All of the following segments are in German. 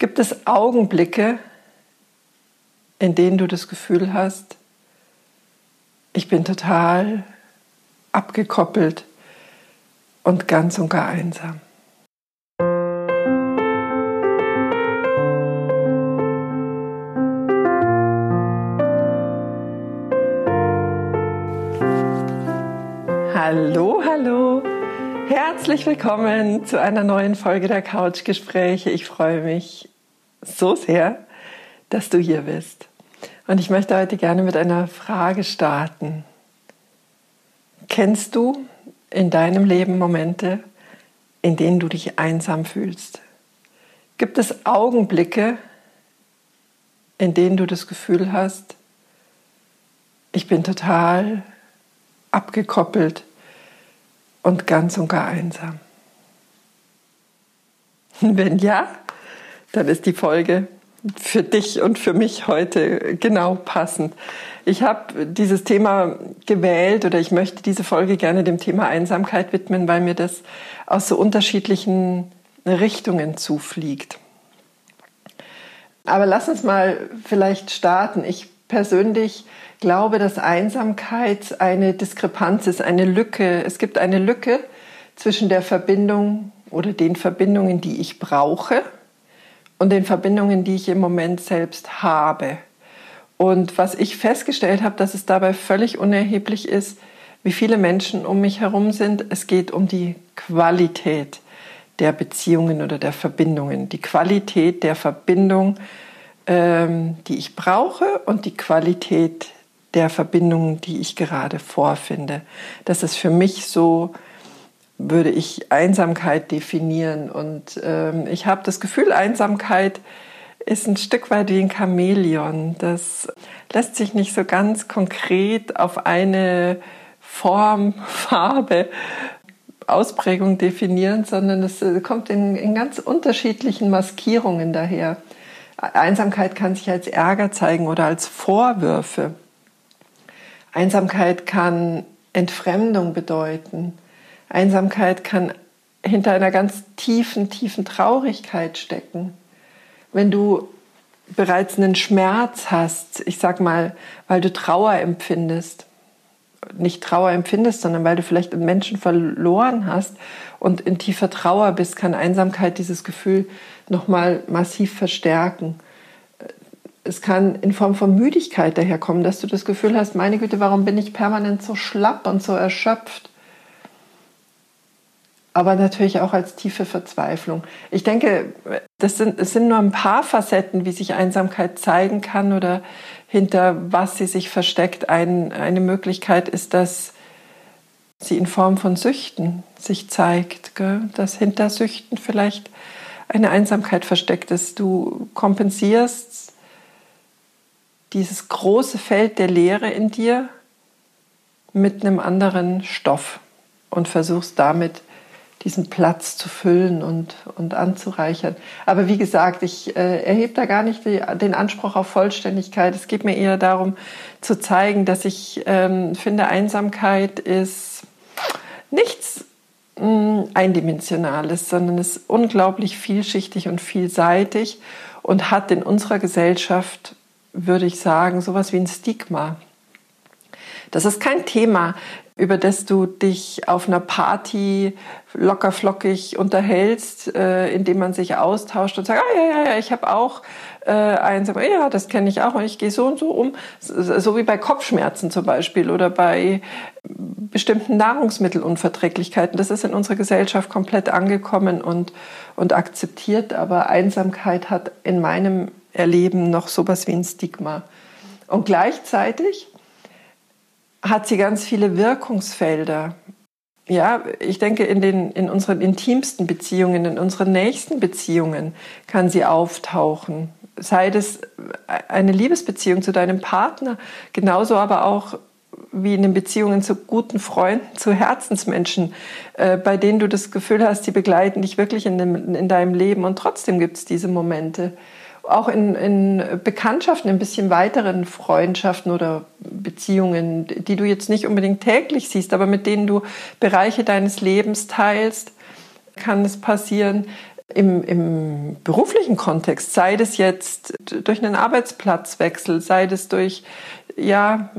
Gibt es Augenblicke, in denen du das Gefühl hast, ich bin total abgekoppelt und ganz und gar einsam? Hallo, hallo. Herzlich willkommen zu einer neuen Folge der Couchgespräche. Ich freue mich so sehr, dass du hier bist. Und ich möchte heute gerne mit einer Frage starten. Kennst du in deinem Leben Momente, in denen du dich einsam fühlst? Gibt es Augenblicke, in denen du das Gefühl hast, ich bin total abgekoppelt und ganz und gar einsam? Wenn ja, dann ist die Folge für dich und für mich heute genau passend. Ich habe dieses Thema gewählt oder ich möchte diese Folge gerne dem Thema Einsamkeit widmen, weil mir das aus so unterschiedlichen Richtungen zufliegt. Aber lass uns mal vielleicht starten. Ich persönlich glaube, dass Einsamkeit eine Diskrepanz ist, eine Lücke. Es gibt eine Lücke zwischen der Verbindung oder den Verbindungen, die ich brauche und den Verbindungen, die ich im Moment selbst habe. Und was ich festgestellt habe, dass es dabei völlig unerheblich ist, wie viele Menschen um mich herum sind. Es geht um die Qualität der Beziehungen oder der Verbindungen, die Qualität der Verbindung, ähm, die ich brauche und die Qualität der Verbindungen, die ich gerade vorfinde. Das ist für mich so, würde ich Einsamkeit definieren. Und ähm, ich habe das Gefühl, Einsamkeit ist ein Stück weit wie ein Chamäleon. Das lässt sich nicht so ganz konkret auf eine Form, Farbe, Ausprägung definieren, sondern es äh, kommt in, in ganz unterschiedlichen Maskierungen daher. Einsamkeit kann sich als Ärger zeigen oder als Vorwürfe. Einsamkeit kann Entfremdung bedeuten. Einsamkeit kann hinter einer ganz tiefen, tiefen Traurigkeit stecken. Wenn du bereits einen Schmerz hast, ich sag mal, weil du Trauer empfindest, nicht Trauer empfindest, sondern weil du vielleicht einen Menschen verloren hast und in tiefer Trauer bist, kann Einsamkeit dieses Gefühl nochmal massiv verstärken es kann in Form von Müdigkeit daherkommen, dass du das Gefühl hast, meine Güte, warum bin ich permanent so schlapp und so erschöpft? Aber natürlich auch als tiefe Verzweiflung. Ich denke, das sind, es sind nur ein paar Facetten, wie sich Einsamkeit zeigen kann oder hinter was sie sich versteckt. Ein, eine Möglichkeit ist, dass sie in Form von Süchten sich zeigt, gell? dass hinter Süchten vielleicht eine Einsamkeit versteckt ist. Du kompensierst dieses große Feld der Leere in dir mit einem anderen Stoff und versuchst damit diesen Platz zu füllen und, und anzureichern. Aber wie gesagt, ich äh, erhebe da gar nicht die, den Anspruch auf Vollständigkeit. Es geht mir eher darum zu zeigen, dass ich ähm, finde, Einsamkeit ist nichts mh, mm, Eindimensionales, sondern ist unglaublich vielschichtig und vielseitig und hat in unserer Gesellschaft würde ich sagen, sowas wie ein Stigma. Das ist kein Thema, über das du dich auf einer Party locker flockig unterhältst, äh, indem man sich austauscht und sagt, ah, ja, ja, ja, ich habe auch äh, eins, aber ja, das kenne ich auch und ich gehe so und so um, so wie bei Kopfschmerzen zum Beispiel oder bei bestimmten Nahrungsmittelunverträglichkeiten. Das ist in unserer Gesellschaft komplett angekommen und, und akzeptiert, aber Einsamkeit hat in meinem erleben noch sowas wie ein Stigma. Und gleichzeitig hat sie ganz viele Wirkungsfelder. Ja, ich denke, in, den, in unseren intimsten Beziehungen, in unseren nächsten Beziehungen kann sie auftauchen. Sei das eine Liebesbeziehung zu deinem Partner, genauso aber auch wie in den Beziehungen zu guten Freunden, zu Herzensmenschen, äh, bei denen du das Gefühl hast, die begleiten dich wirklich in, dem, in deinem Leben. Und trotzdem gibt es diese Momente auch in, in Bekanntschaften, in ein bisschen weiteren Freundschaften oder Beziehungen, die du jetzt nicht unbedingt täglich siehst, aber mit denen du Bereiche deines Lebens teilst, kann es passieren, im, im beruflichen Kontext, sei das jetzt durch einen Arbeitsplatzwechsel, sei das durch, ja,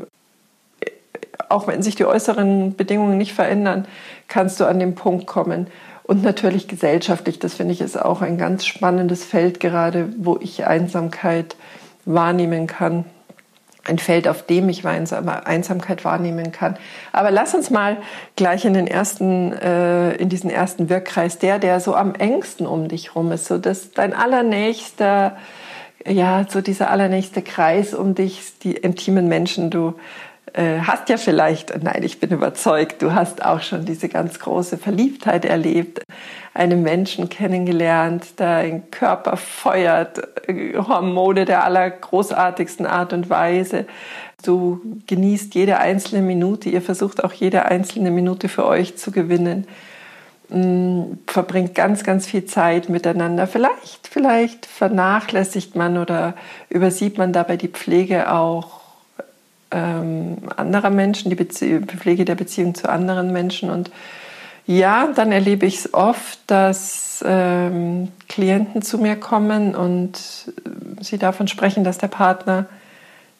auch wenn sich die äußeren Bedingungen nicht verändern, kannst du an den Punkt kommen. Und natürlich gesellschaftlich, das finde ich ist auch ein ganz spannendes Feld gerade, wo ich Einsamkeit wahrnehmen kann ein Feld, auf dem ich Einsamkeit wahrnehmen kann. Aber lass uns mal gleich in den ersten, äh, in diesen ersten Wirkkreis, der, der so am engsten um dich rum ist, so dass dein allernächster, ja, so dieser allernächste Kreis um dich, die intimen Menschen, du hast ja vielleicht, nein, ich bin überzeugt, du hast auch schon diese ganz große Verliebtheit erlebt, einen Menschen kennengelernt, dein Körper feuert äh, Hormone der allergroßartigsten Art und Weise. Du genießt jede einzelne Minute, ihr versucht auch jede einzelne Minute für euch zu gewinnen mm, verbringt ganz, ganz viel Zeit miteinander. Vielleicht, vielleicht vernachlässigt man oder übersieht man dabei die Pflege auch ähm, anderer Menschen, die Bezie Pflege der Beziehung zu anderen Menschen. Und ja, dann erlebe ich es oft, dass ähm, Klienten zu mir kommen und äh, sie davon sprechen, dass der Partner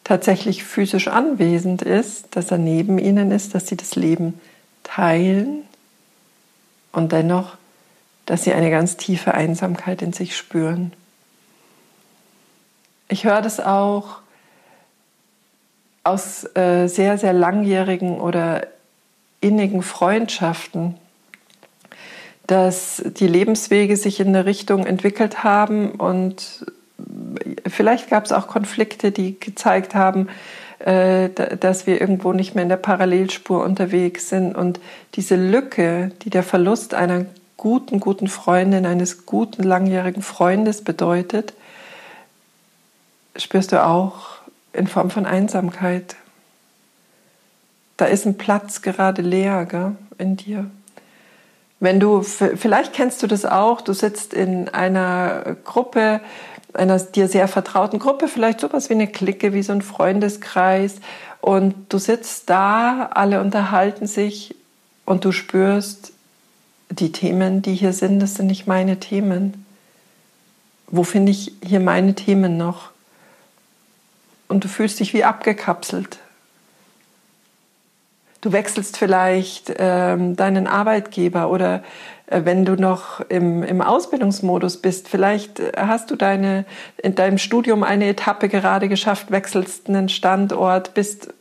tatsächlich physisch anwesend ist, dass er neben ihnen ist, dass sie das Leben teilen und dennoch, dass sie eine ganz tiefe Einsamkeit in sich spüren. Ich höre das auch aus äh, sehr, sehr langjährigen oder innigen Freundschaften, dass die Lebenswege sich in eine Richtung entwickelt haben und vielleicht gab es auch Konflikte, die gezeigt haben, äh, dass wir irgendwo nicht mehr in der Parallelspur unterwegs sind. Und diese Lücke, die der Verlust einer guten, guten Freundin, eines guten langjährigen Freundes bedeutet, spürst du auch in Form von Einsamkeit. Da ist ein Platz gerade leer gell, in dir. Wenn du, vielleicht kennst du das auch, du sitzt in einer Gruppe, einer dir sehr vertrauten Gruppe, vielleicht sowas wie eine Clique, wie so ein Freundeskreis, und du sitzt da, alle unterhalten sich und du spürst, die Themen, die hier sind, das sind nicht meine Themen. Wo finde ich hier meine Themen noch? Und du fühlst dich wie abgekapselt. Du wechselst vielleicht ähm, deinen Arbeitgeber oder äh, wenn du noch im, im Ausbildungsmodus bist, vielleicht äh, hast du deine, in deinem Studium eine Etappe gerade geschafft, wechselst einen Standort, bist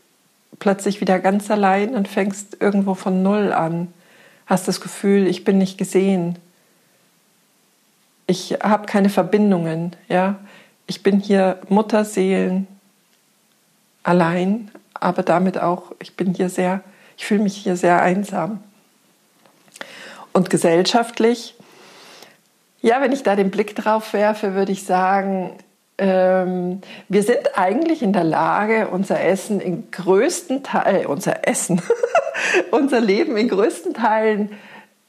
plötzlich wieder ganz allein und fängst irgendwo von Null an. Hast das Gefühl, ich bin nicht gesehen. Ich habe keine Verbindungen, ja. Ich bin hier Mutterseelen, allein, aber damit auch, ich bin hier sehr, ich fühle mich hier sehr einsam. Und gesellschaftlich, ja, wenn ich da den Blick drauf werfe, würde ich sagen, ähm, wir sind eigentlich in der Lage, unser Essen in größten Teilen, unser Essen, unser Leben in größten Teilen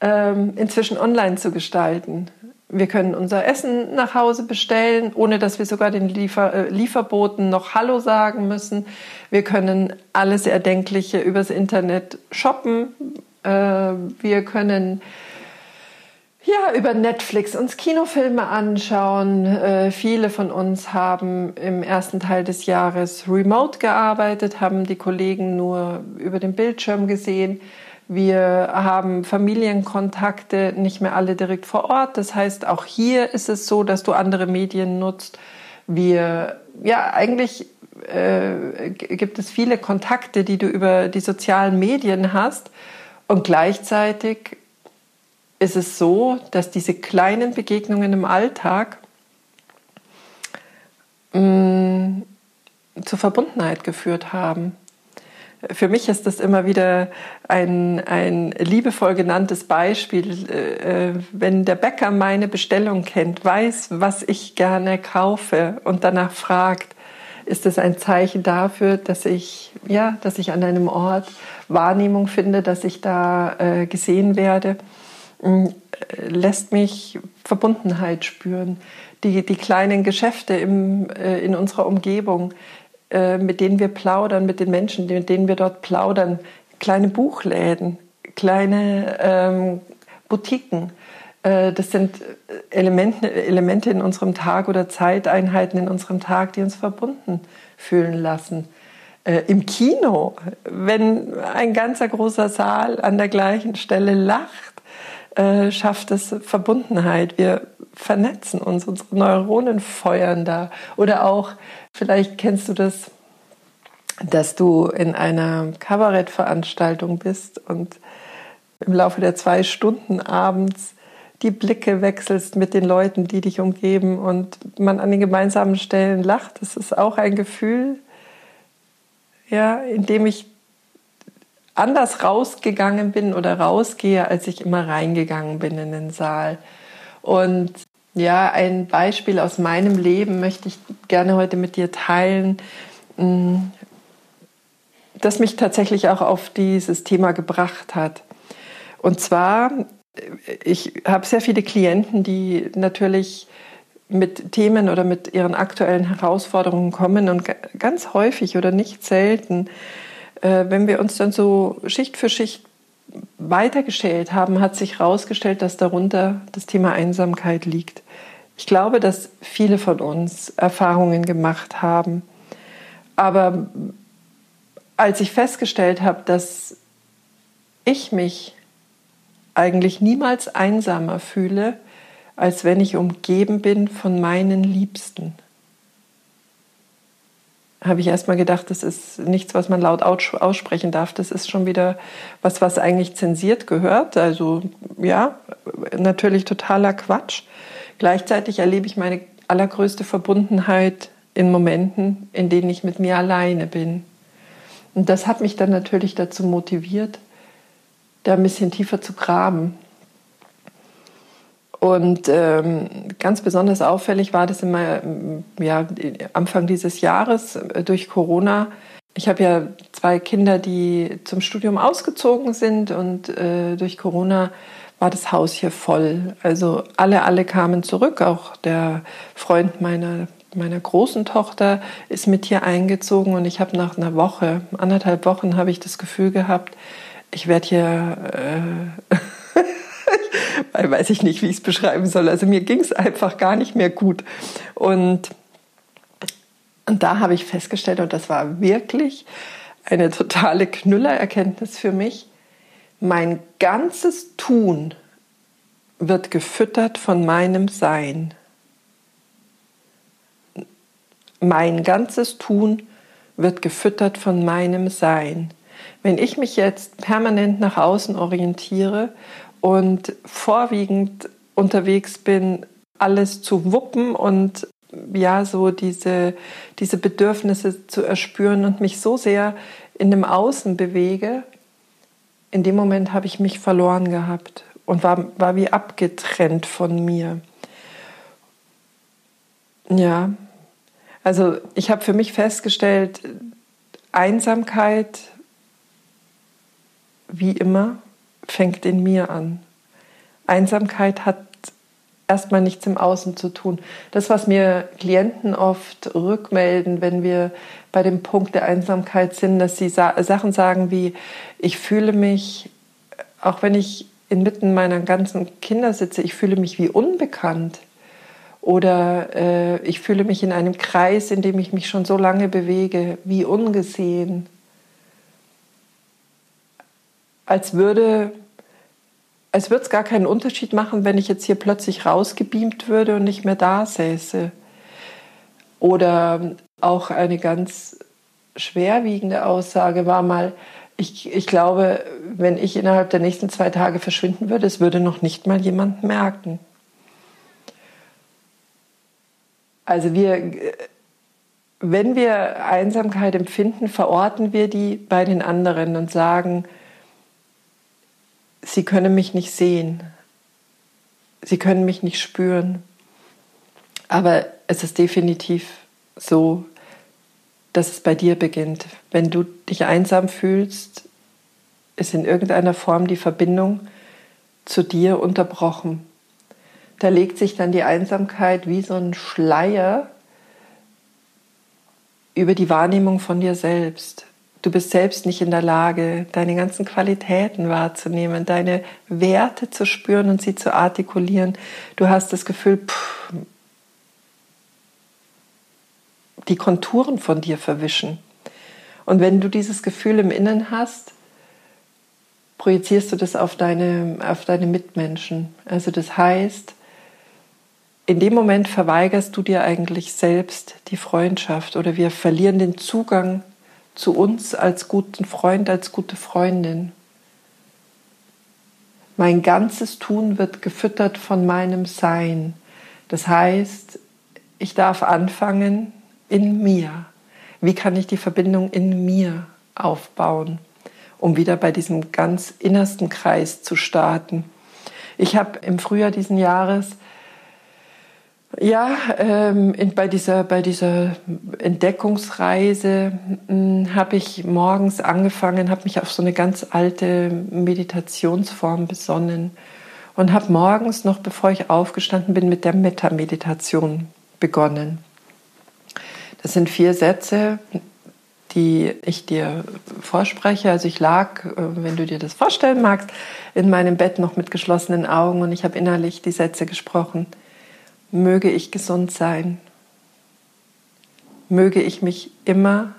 ähm, inzwischen online zu gestalten. Wir können unser Essen nach Hause bestellen, ohne dass wir sogar den Liefer äh, Lieferboten noch Hallo sagen müssen. Wir können alles Erdenkliche übers Internet shoppen. Äh, wir können ja, über Netflix uns Kinofilme anschauen. Äh, viele von uns haben im ersten Teil des Jahres remote gearbeitet, haben die Kollegen nur über den Bildschirm gesehen. Wir haben Familienkontakte, nicht mehr alle direkt vor Ort. Das heißt, auch hier ist es so, dass du andere Medien nutzt. Wir, ja, eigentlich äh, gibt es viele Kontakte, die du über die sozialen Medien hast. Und gleichzeitig ist es so, dass diese kleinen Begegnungen im Alltag mh, mm, zur Verbundenheit geführt haben für mich ist das immer wieder ein, ein liebevoll genanntes Beispiel. Äh, wenn der Bäcker meine Bestellung kennt, weiß, was ich gerne kaufe und danach fragt, ist es ein Zeichen dafür, dass ich, ja, dass ich an einem Ort Wahrnehmung finde, dass ich da äh, gesehen werde, äh, lässt mich Verbundenheit spüren. Die, die kleinen Geschäfte im, äh, in unserer Umgebung, äh, mit denen wir plaudern, mit den Menschen, mit denen wir dort plaudern, kleine Buchläden, kleine ähm, Boutiquen, Äh, das sind Elemente, Elemente in unserem Tag oder Zeiteinheiten in unserem Tag, die uns verbunden fühlen lassen. Äh, Im Kino, wenn ein ganzer großer Saal an der gleichen Stelle lacht, äh, schafft es Verbundenheit. Wir vernetzen uns, unsere Neuronen feuern da. Oder auch, vielleicht kennst du das, dass du in einer Kabarettveranstaltung bist und im Laufe der zwei Stunden abends die Blicke wechselst mit den Leuten, die dich umgeben und man an den gemeinsamen Stellen lacht. Das ist auch ein Gefühl, ja, in dem ich anders rausgegangen bin oder rausgehe, als ich immer reingegangen bin in den Saal. Und ja, ein Beispiel aus meinem Leben möchte ich gerne heute mit dir teilen, mm, das mich tatsächlich auch auf dieses Thema gebracht hat. Und zwar, ich habe sehr viele Klienten, die natürlich mit Themen oder mit ihren aktuellen Herausforderungen kommen und ganz häufig oder nicht selten, wenn wir uns dann so Schicht für Schicht weitergeschält haben, hat sich herausgestellt, dass darunter das Thema Einsamkeit liegt. Ich glaube, dass viele von uns Erfahrungen gemacht haben. Aber als ich festgestellt habe, dass ich mich eigentlich niemals einsamer fühle, als wenn ich umgeben bin von meinen Liebsten, habe ich erstmal gedacht, das ist nichts, was man laut aussprechen darf. Das ist schon wieder was, was eigentlich zensiert gehört. Also ja, natürlich totaler Quatsch. Gleichzeitig erlebe ich meine allergrößte Verbundenheit in Momenten, in denen ich mit mir alleine bin. Und das hat mich dann natürlich dazu motiviert, da ein bisschen tiefer zu graben. Und ähm, ganz besonders auffällig war das immer ja, Anfang dieses Jahres äh, durch Corona. Ich habe ja zwei Kinder, die zum Studium ausgezogen sind und äh, durch Corona war das Haus hier voll. Also alle, alle kamen zurück. Auch der Freund meiner, meiner großen Tochter ist mit hier eingezogen und ich habe nach einer Woche, anderthalb Wochen, habe ich das Gefühl gehabt, ich werde hier, äh, weil weiß ich nicht, wie ich es beschreiben soll. Also mir ging es einfach gar nicht mehr gut. Und, und da habe ich festgestellt, und das war wirklich eine totale Knüllererkenntnis für mich, mein ganzes Tun wird gefüttert von meinem Sein. Mein ganzes Tun wird gefüttert von meinem Sein. Wenn ich mich jetzt permanent nach außen orientiere und vorwiegend unterwegs bin, alles zu wuppen und ja, so diese, diese Bedürfnisse zu erspüren und mich so sehr in dem Außen bewege, in dem Moment habe ich mich verloren gehabt und war, war wie abgetrennt von mir. Ja, also ich habe für mich festgestellt, Einsamkeit, wie immer, fängt in mir an. Einsamkeit hat erstmal nichts im Außen zu tun. Das, was mir Klienten oft rückmelden, wenn wir bei dem Punkt der Einsamkeit sind, dass sie Sa Sachen sagen wie, ich fühle mich, auch wenn ich inmitten meiner ganzen Kinder sitze, ich fühle mich wie unbekannt. Oder äh, ich fühle mich in einem Kreis, in dem ich mich schon so lange bewege, wie ungesehen. Als würde als es gar keinen Unterschied machen, wenn ich jetzt hier plötzlich rausgebeamt würde und nicht mehr da säße. Oder auch eine ganz schwerwiegende Aussage war mal, ich, ich glaube, wenn ich innerhalb der nächsten zwei Tage verschwinden würde, es würde noch nicht mal jemand merken. Also wir, wenn wir Einsamkeit empfinden, verorten wir die bei den anderen und sagen, sie können mich nicht sehen, sie können mich nicht spüren, aber es ist definitiv so, dass es bei dir beginnt. Wenn du dich einsam fühlst, ist in irgendeiner Form die Verbindung zu dir unterbrochen. Da legt sich dann die Einsamkeit wie so ein Schleier über die Wahrnehmung von dir selbst. Du bist selbst nicht in der Lage, deine ganzen Qualitäten wahrzunehmen, deine Werte zu spüren und sie zu artikulieren. Du hast das Gefühl, pff, die Konturen von dir verwischen. Und wenn du dieses Gefühl im Innen hast, projizierst du das auf deine, auf deine Mitmenschen. Also das heißt, in dem Moment verweigerst du dir eigentlich selbst die Freundschaft oder wir verlieren den Zugang zu uns als guten Freund, als gute Freundin. Mein ganzes Tun wird gefüttert von meinem Sein. Das heißt, ich darf anfangen in mir. Wie kann ich die Verbindung in mir aufbauen, um wieder bei diesem ganz innersten Kreis zu starten? Ich habe im Frühjahr diesen Jahres ja, ähm, in, bei, dieser, bei dieser Entdeckungsreise hm, habe ich morgens angefangen, habe mich auf so eine ganz alte Meditationsform besonnen und habe morgens noch, bevor ich aufgestanden bin, mit der Metta-Meditation begonnen. Das sind vier Sätze, die ich dir vorspreche. Also ich lag, äh, wenn du dir das vorstellen magst, in meinem Bett noch mit geschlossenen Augen und ich habe innerlich die Sätze gesprochen möge ich gesund sein, möge ich mich immer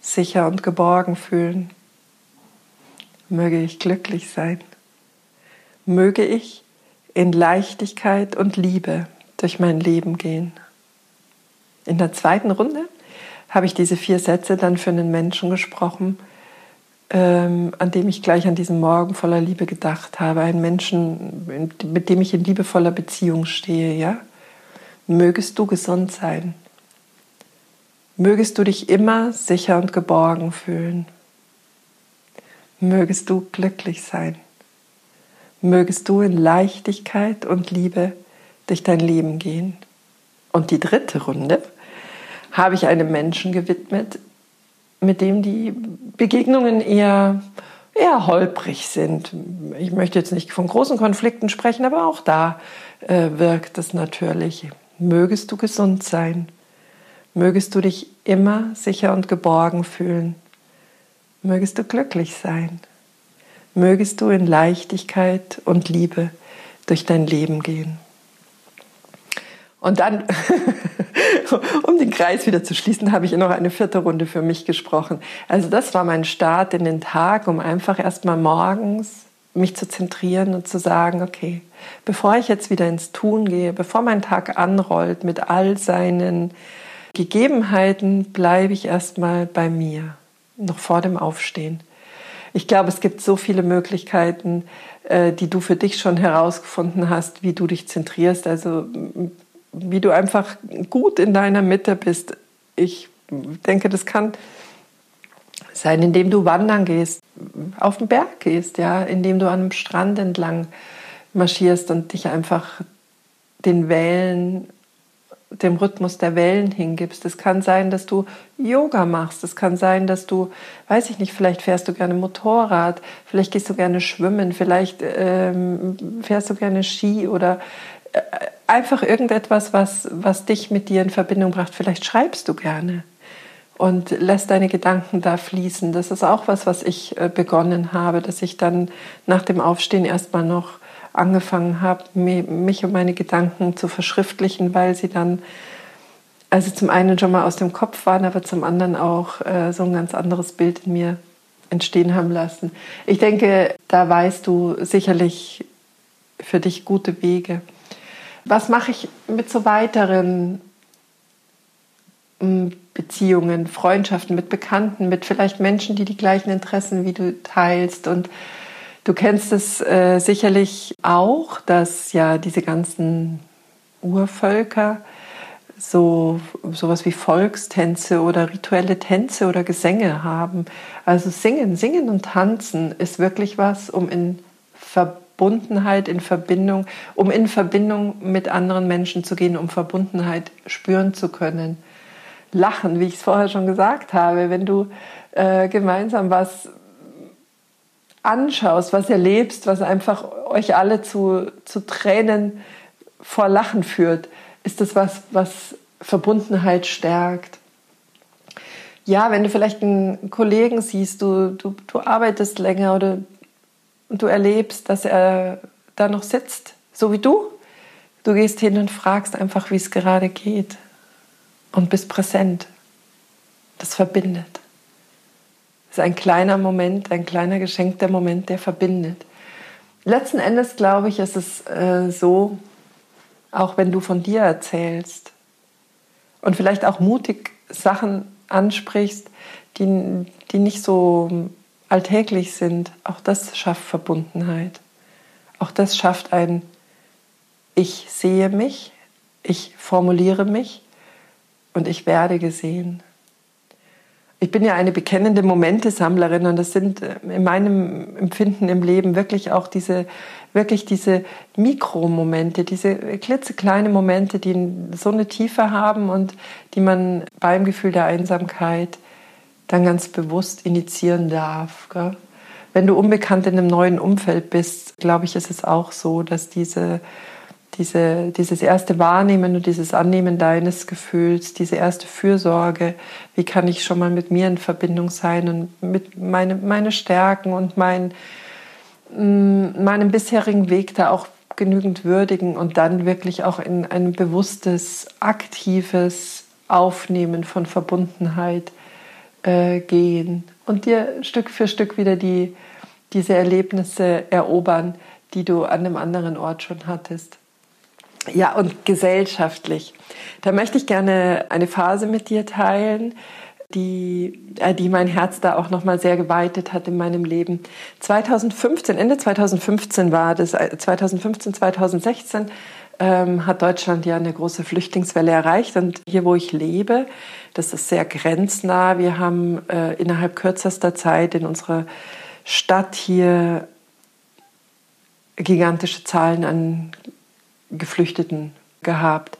sicher und geborgen fühlen, möge ich glücklich sein, möge ich in Leichtigkeit und Liebe durch mein Leben gehen. In der zweiten Runde habe ich diese vier Sätze dann für einen Menschen gesprochen, ähm, an dem ich gleich an diesem Morgen voller Liebe gedacht habe. Einen Menschen, mit dem ich in liebevoller Beziehung stehe, ja. Mögest du gesund sein. Mögest du dich immer sicher und geborgen fühlen. Mögest du glücklich sein. Mögest du in Leichtigkeit und Liebe durch dein Leben gehen. Und die dritte Runde habe ich einem Menschen gewidmet, mit dem die Begegnungen eher, eher holprig sind. Ich möchte jetzt nicht von großen Konflikten sprechen, aber auch da äh, wirkt es natürlich mögest du gesund sein, mögest du dich immer sicher und geborgen fühlen, mögest du glücklich sein, mögest du in Leichtigkeit und Liebe durch dein Leben gehen. Und dann, um den Kreis wieder zu schließen, habe ich noch eine vierte Runde für mich gesprochen. Also das war mein Start in den Tag, um einfach erstmal morgens mich zu zentrieren und zu sagen, okay, bevor ich jetzt wieder ins Tun gehe, bevor mein Tag anrollt mit all seinen Gegebenheiten, bleibe ich erstmal bei mir, noch vor dem Aufstehen. Ich glaube, es gibt so viele Möglichkeiten, äh, die du für dich schon herausgefunden hast, wie du dich zentrierst, also wie du einfach gut in deiner Mitte bist. Ich denke, das kann sein, indem du wandern gehst, auf den Berg gehst, ja, indem du an einem Strand entlang marschierst und dich einfach den Wellen, dem Rhythmus der Wellen hingibst. Es kann sein, dass du Yoga machst. Es kann sein, dass du, weiß ich nicht, vielleicht fährst du gerne Motorrad, vielleicht gehst du gerne schwimmen, vielleicht ähm, fährst du gerne Ski oder äh, einfach irgendetwas, was, was dich mit dir in Verbindung bracht. Vielleicht schreibst du gerne und lässt deine Gedanken da fließen. Das ist auch was, was ich äh, begonnen habe, dass ich dann nach dem Aufstehen erstmal noch angefangen habe, mich und meine Gedanken zu verschriftlichen, weil sie dann also zum einen schon mal aus dem Kopf waren, aber zum anderen auch äh, so ein ganz anderes Bild in mir entstehen haben lassen. Ich denke, da weißt du sicherlich für dich gute Wege. Was mache ich mit so weiteren Beziehungen, Freundschaften mit Bekannten, mit vielleicht Menschen, die die gleichen Interessen wie du teilst. Und du kennst es äh, sicherlich auch, dass ja diese ganzen Urvölker so sowas wie Volkstänze oder rituelle Tänze oder Gesänge haben. Also singen, singen und tanzen ist wirklich was, um in Verbundenheit, in Verbindung, um in Verbindung mit anderen Menschen zu gehen, um Verbundenheit spüren zu können lachen, wie ich es vorher schon gesagt habe. Wenn du äh, gemeinsam was anschaust, was erlebst, was einfach euch alle zu, zu Tränen vor Lachen führt, ist das was, was Verbundenheit stärkt. ja, wenn du vielleicht einen Kollegen siehst, du, du, du arbeitest länger oder du erlebst, dass er da noch sitzt, so wie du, du gehst hin und fragst einfach, wie es gerade geht und bist präsent. Das verbindet. Das ist ein kleiner Moment, ein kleiner geschenkter Moment, der verbindet. Letzten Endes glaube ich, ist es äh, so, auch wenn du von dir erzählst und vielleicht auch mutig Sachen ansprichst, die, die nicht so alltäglich sind, auch das schafft Verbundenheit. Auch das schafft ein Ich sehe mich, ich formuliere mich und ich werde gesehen. Ich bin ja eine bekennende Momentesammlerin und das sind äh, in meinem Empfinden im Leben wirklich auch diese, wirklich diese Mikromomente, diese klitzekleine Momente, die so eine Tiefe haben und die man beim Gefühl der Einsamkeit dann ganz bewusst initiieren darf. Gell? Wenn du unbekannt in einem neuen Umfeld bist, glaube ich, ist es auch so, dass diese diese, dieses erste Wahrnehmen und dieses Annehmen deines Gefühls, diese erste Fürsorge, wie kann ich schon mal mit mir in Verbindung sein und mit meine, meine Stärken und mein, mm, meinem bisherigen Weg da auch genügend würdigen und dann wirklich auch in ein bewusstes, aktives Aufnehmen von Verbundenheit äh, gehen und dir Stück für Stück wieder die, diese Erlebnisse erobern, die du an einem anderen Ort schon hattest. Ja, und gesellschaftlich. Da möchte ich gerne eine Phase mit dir teilen, die, äh, die mein Herz da auch nochmal sehr geweitet hat in meinem Leben. 2015, Ende 2015 war das, 2015, äh, 2016 ähm, hat Deutschland ja eine große Flüchtlingswelle erreicht. Und hier, wo ich lebe, das ist sehr grenznah. Wir haben äh, innerhalb kürzester Zeit in unserer Stadt hier gigantische Zahlen an Geflüchteten gehabt.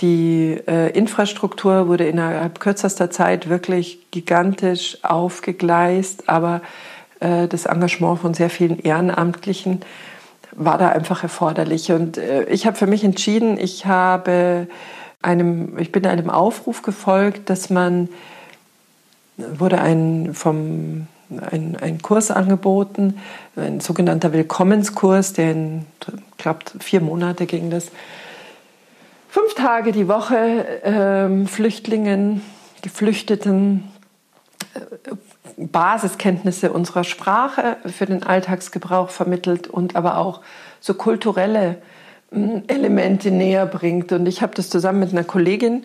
Die äh, Infrastruktur wurde innerhalb kürzester Zeit wirklich gigantisch aufgegleist, aber äh, das Engagement von sehr vielen Ehrenamtlichen war da einfach erforderlich. Und äh, ich habe für mich entschieden, ich habe einem, ich bin einem Aufruf gefolgt, dass man wurde ein vom ein, ein Kurs angeboten, ein sogenannter Willkommenskurs, der in, glaube, vier Monate ging das. Fünf Tage die Woche ähm, Flüchtlingen, Geflüchteten, äh, Basiskenntnisse unserer Sprache für den Alltagsgebrauch vermittelt und aber auch so kulturelle äh, Elemente näher bringt. Und ich habe das zusammen mit einer Kollegin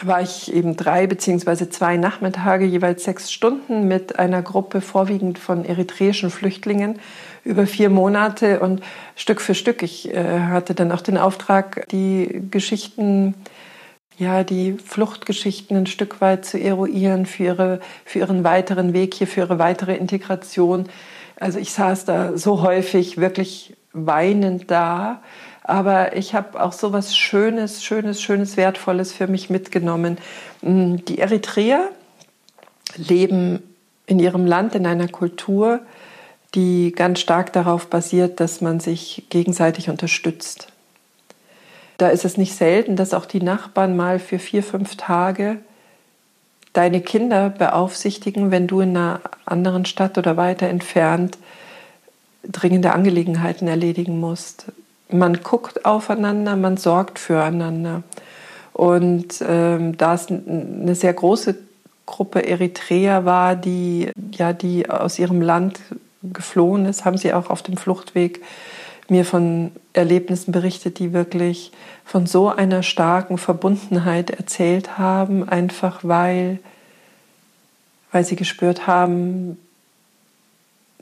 war ich eben drei beziehungsweise zwei Nachmittage, jeweils sechs Stunden mit einer Gruppe vorwiegend von eritreischen Flüchtlingen über vier Monate und Stück für Stück. Ich äh, hatte dann auch den Auftrag, die Geschichten, ja, die Fluchtgeschichten ein Stück weit zu eruieren für, ihre, für ihren weiteren Weg hier, für ihre weitere Integration. Also ich saß da so häufig wirklich weinend da aber ich habe auch so was Schönes, Schönes, Schönes, Wertvolles für mich mitgenommen. Mm, die Eritreer leben in ihrem Land, in einer Kultur, die ganz stark darauf basiert, dass man sich gegenseitig unterstützt. Da ist es nicht selten, dass auch die Nachbarn mal für vier, fünf Tage deine Kinder beaufsichtigen, wenn du in einer anderen Stadt oder weiter entfernt dringende Angelegenheiten erledigen musst man guckt aufeinander, man sorgt füreinander. Und ähm, da es eine sehr große Gruppe Eritreer war, die, ja, die aus ihrem Land geflohen ist, haben sie auch auf dem Fluchtweg mir von Erlebnissen berichtet, die wirklich von so einer starken Verbundenheit erzählt haben, einfach weil, weil sie gespürt haben,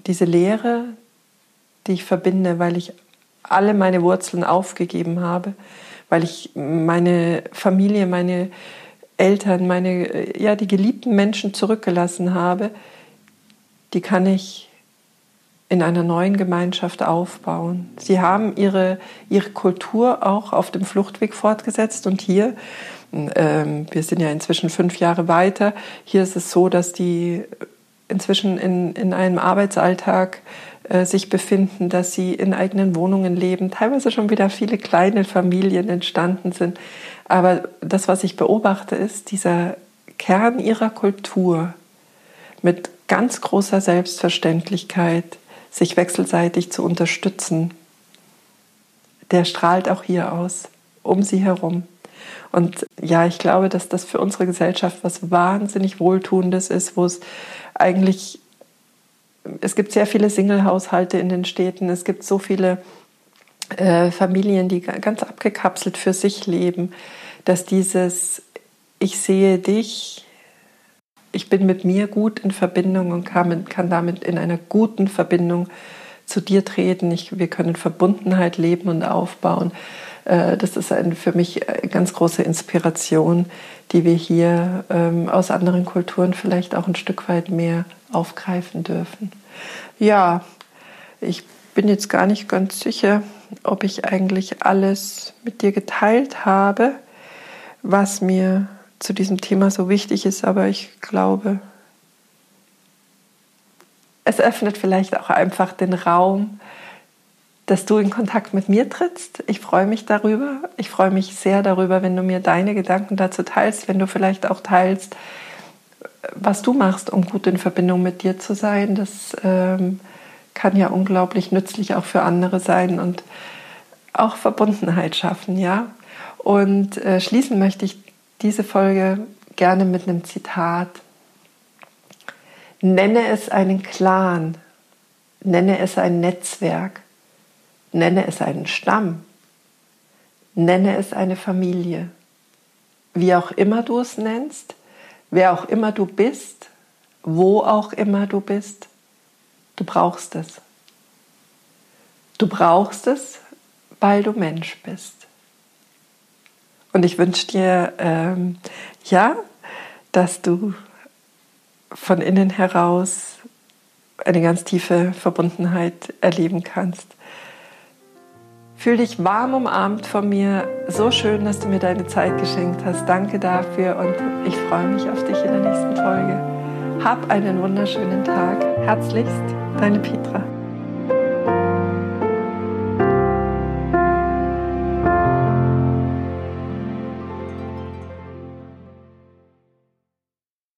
diese Lehre, die ich verbinde, weil ich alle meine Wurzeln aufgegeben habe, weil ich meine Familie, meine Eltern, meine, ja, die geliebten Menschen zurückgelassen habe, die kann ich in einer neuen Gemeinschaft aufbauen. Sie haben ihre, ihre Kultur auch auf dem Fluchtweg fortgesetzt und hier, ähm, wir sind ja inzwischen fünf Jahre weiter, hier ist es so, dass die inzwischen in, in einem Arbeitsalltag äh, sich befinden, dass sie in eigenen Wohnungen leben, teilweise schon wieder viele kleine Familien entstanden sind. Aber das, was ich beobachte, ist dieser Kern ihrer Kultur mit ganz großer Selbstverständlichkeit sich wechselseitig zu unterstützen, der strahlt auch hier aus, um sie herum. Und ja, ich glaube, dass das für unsere Gesellschaft was wahnsinnig Wohltuendes ist, wo es eigentlich, es gibt sehr viele Single-Haushalte in den Städten, es gibt so viele äh, Familien, die ganz abgekapselt für sich leben, dass dieses Ich sehe dich, ich bin mit mir gut in Verbindung und kann, kann damit in einer guten Verbindung zu dir treten. Ich, wir können Verbundenheit leben und aufbauen. Äh, das ist ein, für mich eine ganz große Inspiration, die wir hier ähm, aus anderen Kulturen vielleicht auch ein Stück weit mehr aufgreifen dürfen. Ja, ich bin jetzt gar nicht ganz sicher, ob ich eigentlich alles mit dir geteilt habe, was mir zu diesem Thema so wichtig ist, aber ich glaube, es öffnet vielleicht auch einfach den Raum, dass du in Kontakt mit mir trittst. Ich freue mich darüber. Ich freue mich sehr darüber, wenn du mir deine Gedanken dazu teilst, wenn du vielleicht auch teilst, was du machst, um gut in Verbindung mit dir zu sein. Das ähm, kann ja unglaublich nützlich auch für andere sein und auch Verbundenheit schaffen, ja. Und äh, schließen möchte ich diese Folge gerne mit einem Zitat. Nenne es einen Clan, nenne es ein Netzwerk, nenne es einen Stamm, nenne es eine Familie. Wie auch immer du es nennst, wer auch immer du bist, wo auch immer du bist, du brauchst es. Du brauchst es, weil du Mensch bist. Und ich wünsche dir, ähm, ja, dass du von innen heraus eine ganz tiefe Verbundenheit erleben kannst. Fühl dich warm umarmt von mir. So schön, dass du mir deine Zeit geschenkt hast. Danke dafür und ich freue mich auf dich in der nächsten Folge. Hab einen wunderschönen Tag. Herzlichst, deine Petra.